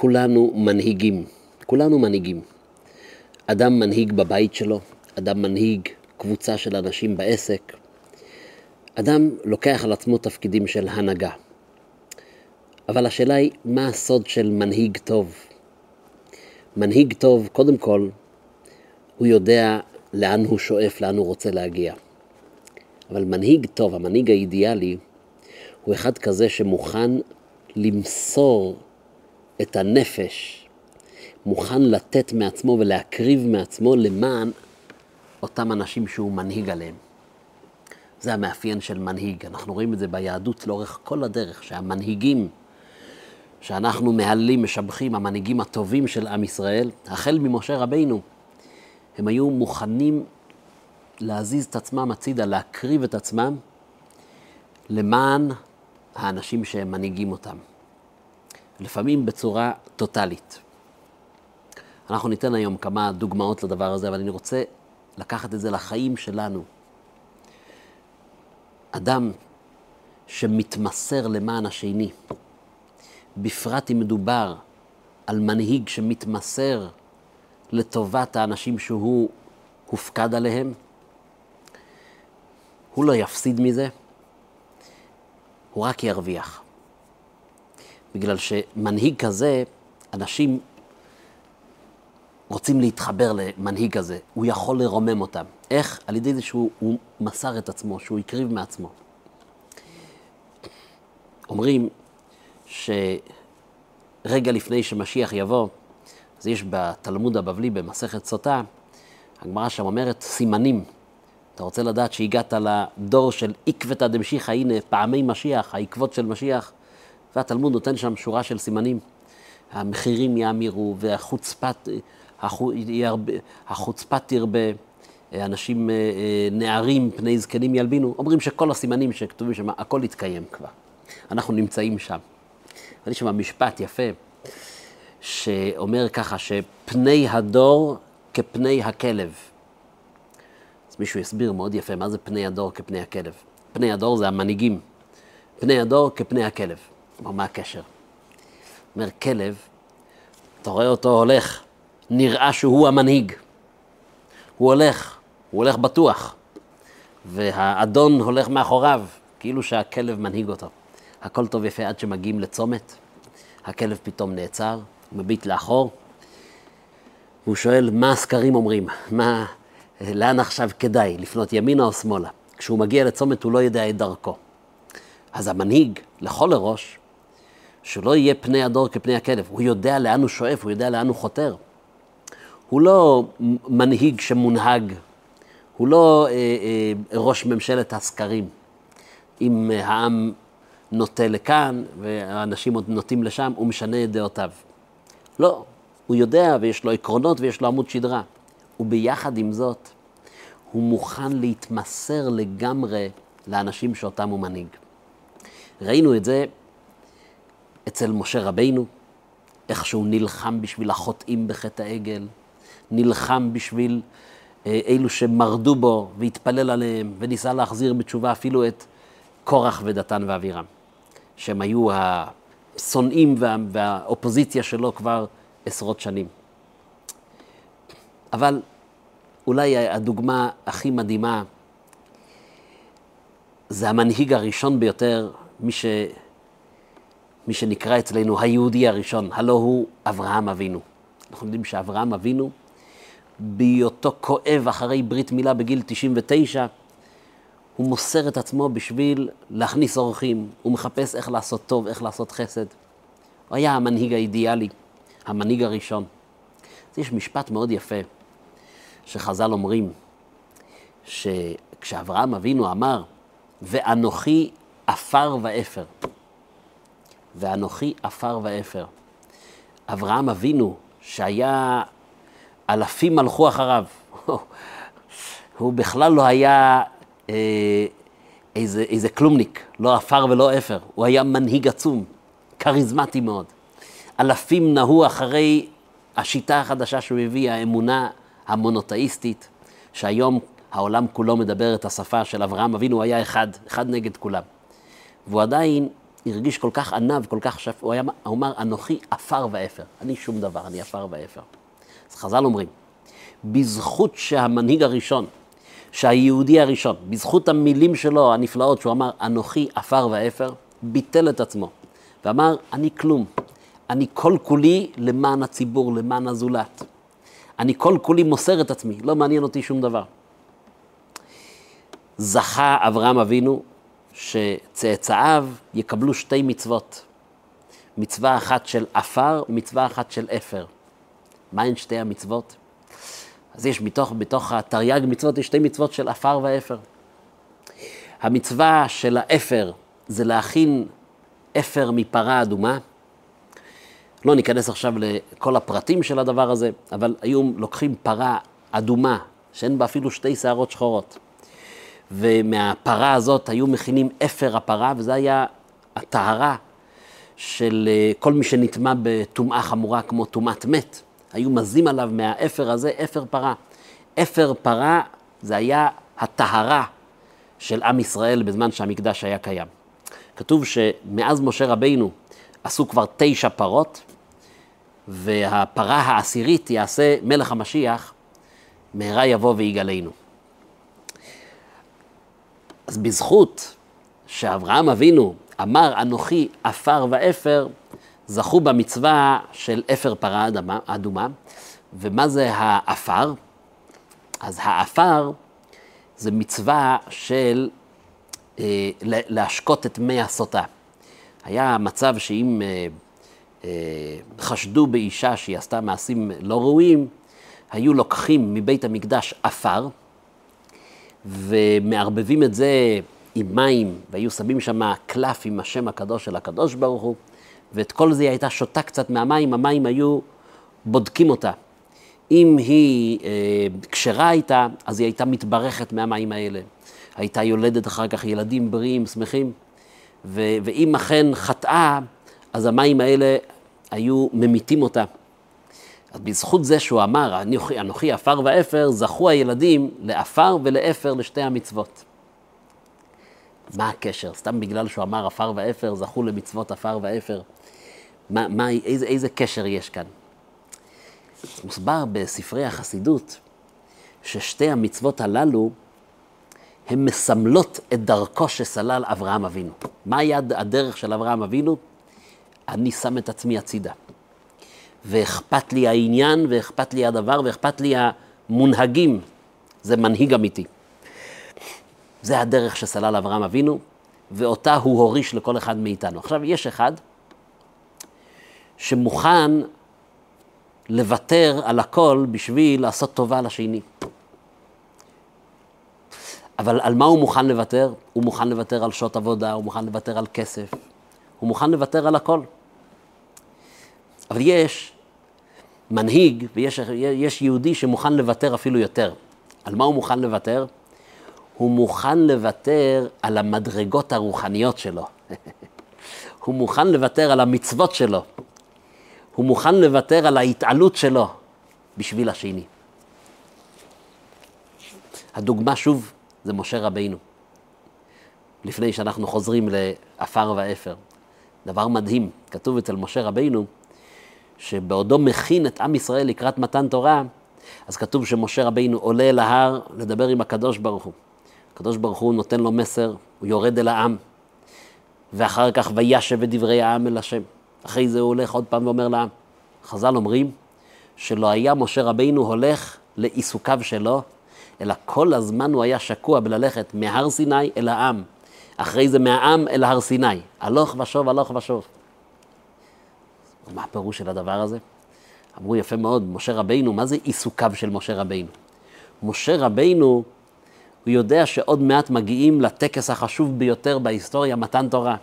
כולנו מנהיגים, כולנו מנהיגים. אדם מנהיג בבית שלו, אדם מנהיג קבוצה של אנשים בעסק. אדם לוקח על עצמו תפקידים של הנהגה. אבל השאלה היא, מה הסוד של מנהיג טוב? מנהיג טוב, קודם כל, הוא יודע לאן הוא שואף, לאן הוא רוצה להגיע. אבל מנהיג טוב, המנהיג האידיאלי, הוא אחד כזה שמוכן למסור את הנפש, מוכן לתת מעצמו ולהקריב מעצמו למען אותם אנשים שהוא מנהיג עליהם. זה המאפיין של מנהיג. אנחנו רואים את זה ביהדות לאורך כל הדרך, שהמנהיגים שאנחנו מהללים, משבחים, המנהיגים הטובים של עם ישראל, החל ממשה רבינו, הם היו מוכנים להזיז את עצמם הצידה, להקריב את עצמם למען האנשים שהם מנהיגים אותם. לפעמים בצורה טוטאלית. אנחנו ניתן היום כמה דוגמאות לדבר הזה, אבל אני רוצה לקחת את זה לחיים שלנו. אדם שמתמסר למען השני, בפרט אם מדובר על מנהיג שמתמסר לטובת האנשים שהוא הופקד עליהם, הוא לא יפסיד מזה, הוא רק ירוויח. בגלל שמנהיג כזה, אנשים רוצים להתחבר למנהיג הזה, הוא יכול לרומם אותם. איך? על ידי זה שהוא מסר את עצמו, שהוא הקריב מעצמו. אומרים שרגע לפני שמשיח יבוא, אז יש בתלמוד הבבלי, במסכת סוטה, הגמרא שם אומרת סימנים. אתה רוצה לדעת שהגעת לדור של עקבתא דמשיחא, הנה פעמי משיח, העקבות של משיח, והתלמוד נותן שם שורה של סימנים. המחירים יאמירו, והחוצפת החוצפה תרבה, אנשים, אה, אה, נערים, פני זקנים ילבינו. אומרים שכל הסימנים שכתובים שם, הכל התקיים כבר. אנחנו נמצאים שם. יש שם משפט יפה, שאומר ככה, שפני הדור כפני הכלב. אז מישהו יסביר מאוד יפה, מה זה פני הדור כפני הכלב? פני הדור זה המנהיגים. פני הדור כפני הכלב. כלומר, מה הקשר? אומר, כלב, אתה רואה אותו הולך, נראה שהוא המנהיג. הוא הולך, הוא הולך בטוח, והאדון הולך מאחוריו, כאילו שהכלב מנהיג אותו. הכל טוב יפה עד שמגיעים לצומת, הכלב פתאום נעצר, הוא מביט לאחור, והוא שואל, מה הסקרים אומרים? מה, לאן עכשיו כדאי, לפנות ימינה או שמאלה? כשהוא מגיע לצומת הוא לא יודע את דרכו. אז המנהיג, לכל הראש, שלא יהיה פני הדור כפני הכלב. הוא יודע לאן הוא שואף, הוא יודע לאן הוא חותר. הוא לא מנהיג שמונהג, הוא לא אה, אה, ראש ממשלת הסקרים. אם העם נוטה לכאן והאנשים עוד נוטים לשם, הוא משנה את דעותיו. לא, הוא יודע ויש לו עקרונות ויש לו עמוד שדרה. וביחד עם זאת, הוא מוכן להתמסר לגמרי לאנשים שאותם הוא מנהיג. ראינו את זה אצל משה רבינו, איך שהוא נלחם בשביל החוטאים בחטא העגל, נלחם בשביל אה, אלו שמרדו בו והתפלל עליהם, וניסה להחזיר בתשובה אפילו את קורח ודתן ואבירם, שהם היו השונאים וה, והאופוזיציה שלו כבר עשרות שנים. אבל אולי הדוגמה הכי מדהימה זה המנהיג הראשון ביותר, מי, ש... מי שנקרא אצלנו היהודי הראשון, הלא הוא אברהם אבינו. אנחנו יודעים שאברהם אבינו בהיותו כואב אחרי ברית מילה בגיל 99, הוא מוסר את עצמו בשביל להכניס אורחים, הוא מחפש איך לעשות טוב, איך לעשות חסד. הוא היה המנהיג האידיאלי, המנהיג הראשון. אז יש משפט מאוד יפה, שחז"ל אומרים, שכשאברהם אבינו אמר, ואנוכי עפר ואפר, ואנוכי עפר ואפר, אברהם אבינו, שהיה אלפים הלכו אחריו. הוא בכלל לא היה אה, איזה, איזה כלומניק, לא עפר ולא אפר. הוא היה מנהיג עצום, כריזמטי מאוד. אלפים נהו אחרי השיטה החדשה שהוא הביא, האמונה המונותאיסטית, שהיום העולם כולו מדבר את השפה של אברהם אבינו, הוא היה אחד, אחד נגד כולם. והוא עדיין הרגיש כל כך ענב, כל כך שפ... הוא, היה, הוא אמר, אנוכי עפר ואפר. אני שום דבר, אני עפר ואפר. אז חז"ל אומרים, בזכות שהמנהיג הראשון, שהיהודי הראשון, בזכות המילים שלו הנפלאות, שהוא אמר, אנוכי עפר ואפר, ביטל את עצמו, ואמר, אני כלום. אני כל כולי למען הציבור, למען הזולת. אני כל כולי מוסר את עצמי, לא מעניין אותי שום דבר. זכה אברהם אבינו שצאצאיו יקבלו שתי מצוות. מצווה אחת של עפר, מצווה אחת של אפר. מהן שתי המצוות? אז יש מתוך, בתוך התרי"ג מצוות, יש שתי מצוות של עפר ואפר. המצווה של האפר זה להכין אפר מפרה אדומה. לא ניכנס עכשיו לכל הפרטים של הדבר הזה, אבל היו לוקחים פרה אדומה, שאין בה אפילו שתי שערות שחורות. ומהפרה הזאת היו מכינים אפר הפרה, וזה היה הטהרה של אה, כל מי שנטמע בטומאה חמורה כמו טומאת מת. היו מזים עליו מהאפר הזה אפר פרה. אפר פרה זה היה הטהרה של עם ישראל בזמן שהמקדש היה קיים. כתוב שמאז משה רבינו עשו כבר תשע פרות, והפרה העשירית יעשה מלך המשיח, מהרה יבוא ויגאלנו. אז בזכות שאברהם אבינו אמר אנוכי עפר ואפר, זכו במצווה של אפר פרה אדומה. ומה זה העפר? אז העפר זה מצווה של אה, להשקות את מי הסוטה. היה מצב שאם אה, אה, חשדו באישה שהיא עשתה מעשים לא ראויים, היו לוקחים מבית המקדש עפר, ומערבבים את זה עם מים, והיו שמים שם קלף עם השם הקדוש של הקדוש ברוך הוא, ואת כל זה היא הייתה שותה קצת מהמים, המים היו בודקים אותה. אם היא אה, כשרה הייתה, אז היא הייתה מתברכת מהמים האלה. הייתה יולדת אחר כך ילדים בריאים, שמחים. ו- ואם אכן חטאה, אז המים האלה היו ממיתים אותה. אז בזכות זה שהוא אמר, אנוכי, עפר ואפר, זכו הילדים לעפר ולאפר לשתי המצוות. מה הקשר? סתם בגלל שהוא אמר עפר ואפר, זכו למצוות עפר ואפר. מה, מה, איזה, איזה קשר יש כאן? מוסבר בספרי החסידות ששתי המצוות הללו הן מסמלות את דרכו שסלל אברהם אבינו. מה היה הדרך של אברהם אבינו? אני שם את עצמי הצידה. ואכפת לי העניין, ואכפת לי הדבר, ואכפת לי המונהגים. זה מנהיג אמיתי. זה הדרך שסלל אברהם אבינו, ואותה הוא הוריש לכל אחד מאיתנו. עכשיו, יש אחד שמוכן לוותר על הכל בשביל לעשות טובה לשני. אבל על מה הוא מוכן לוותר? הוא מוכן לוותר על שעות עבודה, הוא מוכן לוותר על כסף, הוא מוכן לוותר על הכל. אבל יש מנהיג ויש יהודי שמוכן לוותר אפילו יותר. על מה הוא מוכן לוותר? הוא מוכן לוותר על המדרגות הרוחניות שלו. הוא מוכן לוותר על המצוות שלו. הוא מוכן לוותר על ההתעלות שלו בשביל השני. הדוגמה שוב זה משה רבינו. לפני שאנחנו חוזרים לעפר ואפר. דבר מדהים, כתוב אצל משה רבינו, שבעודו מכין את עם ישראל לקראת מתן תורה, אז כתוב שמשה רבינו עולה אל ההר לדבר עם הקדוש ברוך הוא. הקדוש ברוך הוא נותן לו מסר, הוא יורד אל העם, ואחר כך וישב את דברי העם אל השם. אחרי זה הוא הולך עוד פעם ואומר לעם. חז"ל אומרים שלא היה משה רבינו הולך לעיסוקיו שלו, אלא כל הזמן הוא היה שקוע בללכת מהר סיני אל העם. אחרי זה מהעם אל הר סיני. הלוך ושוב, הלוך ושוב. מה הפירוש של הדבר הזה? אמרו יפה מאוד, משה רבינו, מה זה עיסוקיו של משה רבינו? משה רבינו, הוא יודע שעוד מעט מגיעים לטקס החשוב ביותר בהיסטוריה, מתן תורה.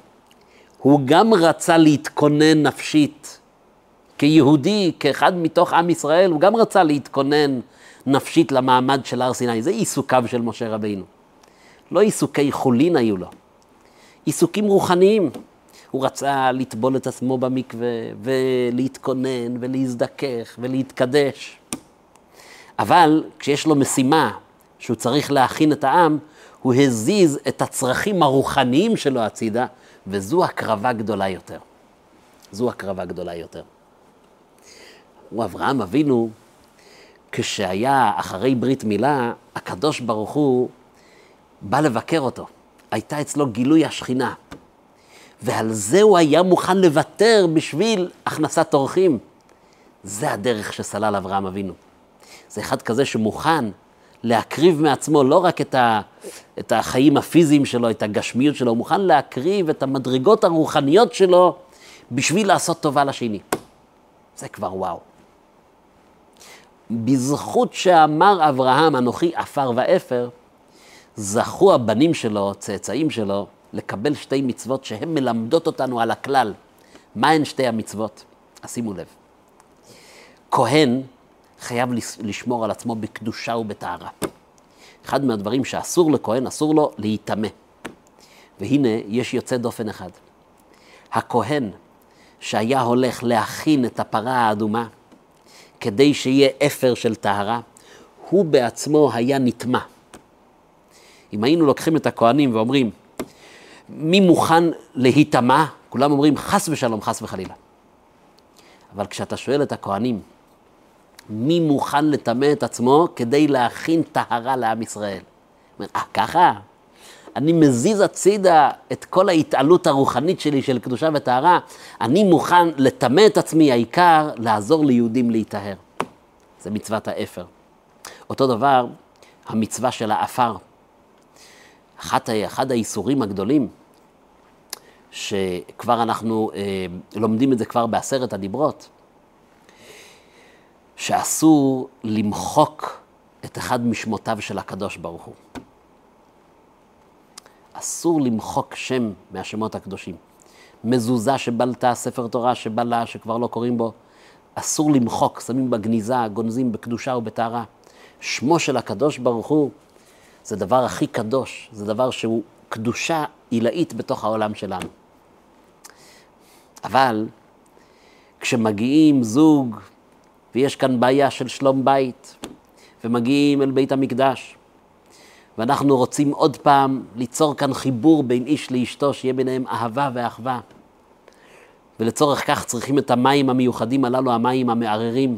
הוא גם רצה להתכונן נפשית. כיהודי, כאחד מתוך עם ישראל, הוא גם רצה להתכונן נפשית למעמד של הר סיני. זה עיסוקיו של משה רבינו. לא עיסוקי חולין היו לו, עיסוקים רוחניים. הוא רצה לטבול את עצמו במקווה, ולהתכונן, ולהזדכך, ולהתקדש. אבל כשיש לו משימה שהוא צריך להכין את העם, הוא הזיז את הצרכים הרוחניים שלו הצידה, וזו הקרבה גדולה יותר. זו הקרבה גדולה יותר. הוא אברהם אבינו, כשהיה אחרי ברית מילה, הקדוש ברוך הוא בא לבקר אותו. הייתה אצלו גילוי השכינה. ועל זה הוא היה מוכן לוותר בשביל הכנסת אורחים. זה הדרך שסלל אברהם אבינו. זה אחד כזה שמוכן להקריב מעצמו לא רק את, ה, את החיים הפיזיים שלו, את הגשמיות שלו, הוא מוכן להקריב את המדרגות הרוחניות שלו בשביל לעשות טובה לשני. זה כבר וואו. בזכות שאמר אברהם, אנוכי עפר ואפר, זכו הבנים שלו, צאצאים שלו, לקבל שתי מצוות שהן מלמדות אותנו על הכלל. מהן שתי המצוות? אז שימו לב. כהן חייב לשמור על עצמו בקדושה ובטהרה. אחד מהדברים שאסור לכהן, אסור לו להיטמא. והנה, יש יוצא דופן אחד. הכהן שהיה הולך להכין את הפרה האדומה כדי שיהיה אפר של טהרה, הוא בעצמו היה נטמע. אם היינו לוקחים את הכהנים ואומרים, מי מוכן להיטמע? כולם אומרים, חס ושלום, חס וחלילה. אבל כשאתה שואל את הכהנים, מי מוכן לטמא את עצמו כדי להכין טהרה לעם ישראל? אומר, אה, ככה? אני מזיז הצידה את כל ההתעלות הרוחנית שלי של קדושה וטהרה, אני מוכן לטמא את עצמי, העיקר לעזור ליהודים להיטהר. זה מצוות האפר. אותו דבר, המצווה של האפר. אחת, אחד האיסורים הגדולים, שכבר אנחנו אה, לומדים את זה כבר בעשרת הדיברות, שאסור למחוק את אחד משמותיו של הקדוש ברוך הוא. אסור למחוק שם מהשמות הקדושים. מזוזה שבלטה, ספר תורה שבלה, שכבר לא קוראים בו, אסור למחוק, שמים בגניזה, גונזים בקדושה ובטהרה. שמו של הקדוש ברוך הוא זה דבר הכי קדוש, זה דבר שהוא קדושה עילאית בתוך העולם שלנו. אבל כשמגיעים זוג ויש כאן בעיה של שלום בית, ומגיעים אל בית המקדש, ואנחנו רוצים עוד פעם ליצור כאן חיבור בין איש לאשתו, שיהיה ביניהם אהבה ואחווה. ולצורך כך צריכים את המים המיוחדים הללו, המים המערערים.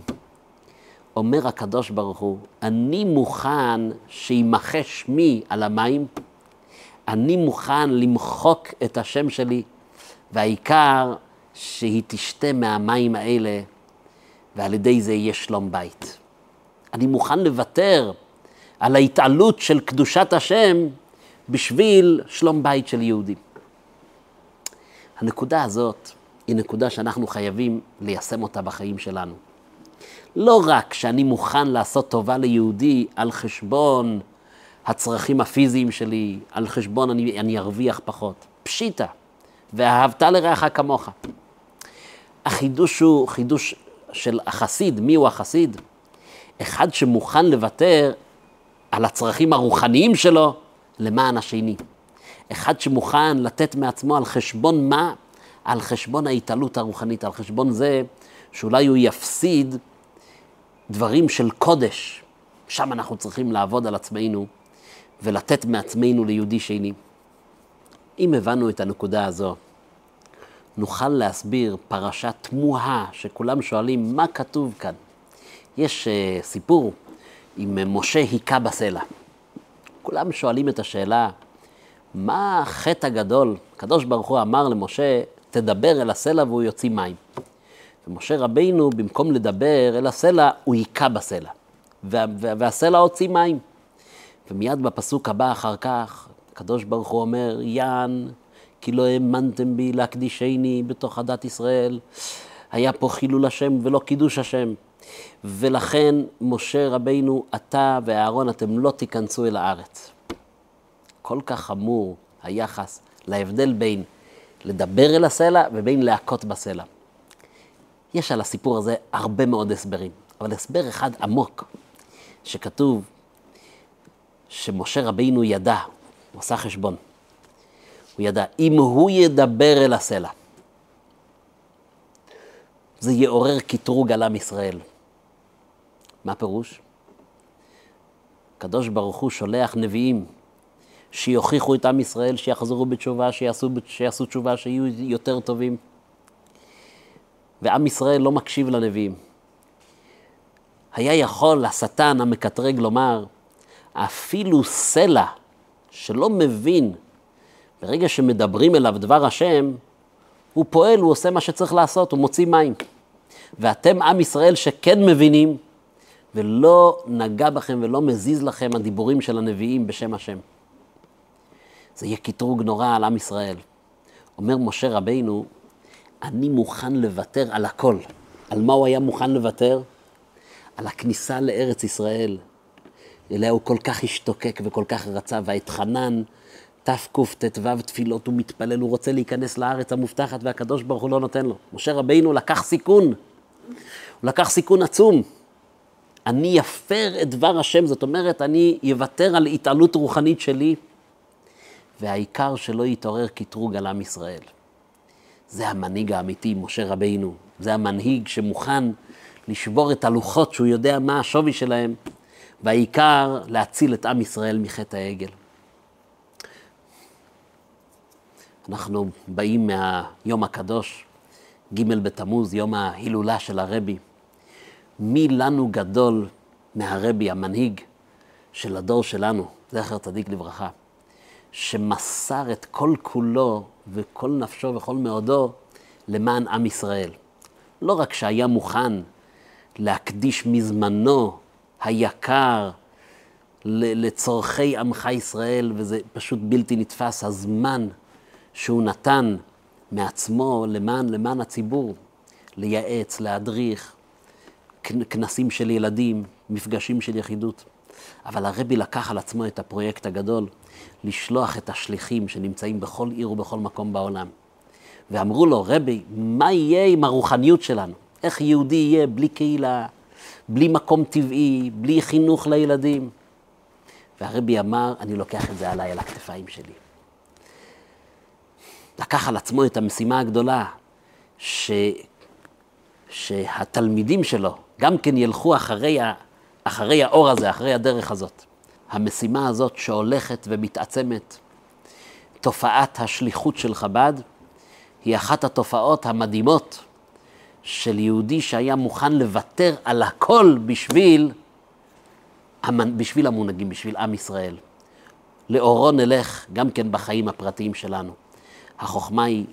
אומר הקדוש ברוך הוא, אני מוכן שימחה שמי על המים, אני מוכן למחוק את השם שלי, והעיקר שהיא תשתה מהמים האלה ועל ידי זה יהיה שלום בית. אני מוכן לוותר על ההתעלות של קדושת השם בשביל שלום בית של יהודים. הנקודה הזאת היא נקודה שאנחנו חייבים ליישם אותה בחיים שלנו. לא רק שאני מוכן לעשות טובה ליהודי על חשבון הצרכים הפיזיים שלי, על חשבון אני, אני ארוויח פחות. פשיטא, ואהבת לרעך כמוך. החידוש הוא חידוש של החסיד, מי הוא החסיד? אחד שמוכן לוותר על הצרכים הרוחניים שלו למען השני. אחד שמוכן לתת מעצמו על חשבון מה? על חשבון ההתעלות הרוחנית, על חשבון זה שאולי הוא יפסיד דברים של קודש. שם אנחנו צריכים לעבוד על עצמנו ולתת מעצמנו ליהודי שני. אם הבנו את הנקודה הזו, נוכל להסביר פרשה תמוהה, שכולם שואלים, מה כתוב כאן? יש uh, סיפור עם uh, משה היכה בסלע. כולם שואלים את השאלה, מה החטא הגדול? הקדוש ברוך הוא אמר למשה, תדבר אל הסלע והוא יוציא מים. ומשה רבינו, במקום לדבר אל הסלע, הוא היכה בסלע. וה, וה, והסלע הוציא מים. ומיד בפסוק הבא אחר כך, הקדוש ברוך הוא אומר, יען כי לא האמנתם בי להקדישני בתוך הדת ישראל. היה פה חילול השם ולא קידוש השם. ולכן, משה רבינו, אתה ואהרון, אתם לא תיכנסו אל הארץ. כל כך חמור היחס להבדל בין לדבר אל הסלע ובין להכות בסלע. יש על הסיפור הזה הרבה מאוד הסברים, אבל הסבר אחד עמוק, שכתוב שמשה רבינו ידע, הוא עשה חשבון. הוא ידע, אם הוא ידבר אל הסלע, זה יעורר קטרוג על עם ישראל. מה פירוש? הקדוש ברוך הוא שולח נביאים שיוכיחו את עם ישראל, שיחזרו בתשובה, שיעשו, שיעשו תשובה, שיהיו יותר טובים. ועם ישראל לא מקשיב לנביאים. היה יכול השטן המקטרג לומר, אפילו סלע שלא מבין, ברגע שמדברים אליו דבר השם, הוא פועל, הוא עושה מה שצריך לעשות, הוא מוציא מים. ואתם עם ישראל שכן מבינים, ולא נגע בכם ולא מזיז לכם הדיבורים של הנביאים בשם השם. זה יהיה קטרוג נורא על עם ישראל. אומר משה רבינו, אני מוכן לוותר על הכל. על מה הוא היה מוכן לוותר? על הכניסה לארץ ישראל. אליה הוא כל כך השתוקק וכל כך רצה, ואתחנן תקט"ו תפילות הוא מתפלל, הוא רוצה להיכנס לארץ המובטחת והקדוש ברוך הוא לא נותן לו. משה רבינו לקח סיכון, הוא לקח סיכון עצום. אני אפר את דבר השם, זאת אומרת, אני אוותר על התעלות רוחנית שלי, והעיקר שלא יתעורר קטרוג על עם ישראל. זה המנהיג האמיתי, משה רבינו. זה המנהיג שמוכן לשבור את הלוחות, שהוא יודע מה השווי שלהם, והעיקר להציל את עם ישראל מחטא העגל. אנחנו באים מהיום הקדוש, ג' בתמוז, יום ההילולה של הרבי. מי לנו גדול מהרבי, המנהיג של הדור שלנו, זכר צדיק לברכה, שמסר את כל כולו וכל נפשו וכל מאודו למען עם ישראל. לא רק שהיה מוכן להקדיש מזמנו היקר לצורכי עמך ישראל, וזה פשוט בלתי נתפס, הזמן שהוא נתן מעצמו למען, למען הציבור, לייעץ, להדריך, כנסים של ילדים, מפגשים של יחידות. אבל הרבי לקח על עצמו את הפרויקט הגדול, לשלוח את השליחים שנמצאים בכל עיר ובכל מקום בעולם. ואמרו לו, רבי, מה יהיה עם הרוחניות שלנו? איך יהודי יהיה בלי קהילה, בלי מקום טבעי, בלי חינוך לילדים? והרבי אמר, אני לוקח את זה עליי, על הכתפיים שלי. לקח על עצמו את המשימה הגדולה, ש... שהתלמידים שלו גם כן ילכו אחרי, ה... אחרי האור הזה, אחרי הדרך הזאת. המשימה הזאת שהולכת ומתעצמת, תופעת השליחות של חב"ד, היא אחת התופעות המדהימות של יהודי שהיה מוכן לוותר על הכל בשביל, בשביל המונהגים, בשביל עם ישראל. לאורו נלך גם כן בחיים הפרטיים שלנו. החוכמה היא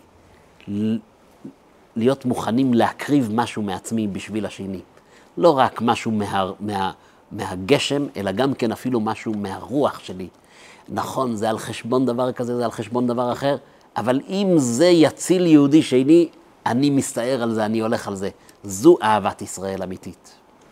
להיות מוכנים להקריב משהו מעצמי בשביל השני. לא רק משהו מה, מה, מהגשם, אלא גם כן אפילו משהו מהרוח שלי. נכון, זה על חשבון דבר כזה, זה על חשבון דבר אחר, אבל אם זה יציל יהודי שני, אני מסתער על זה, אני הולך על זה. זו אהבת ישראל אמיתית.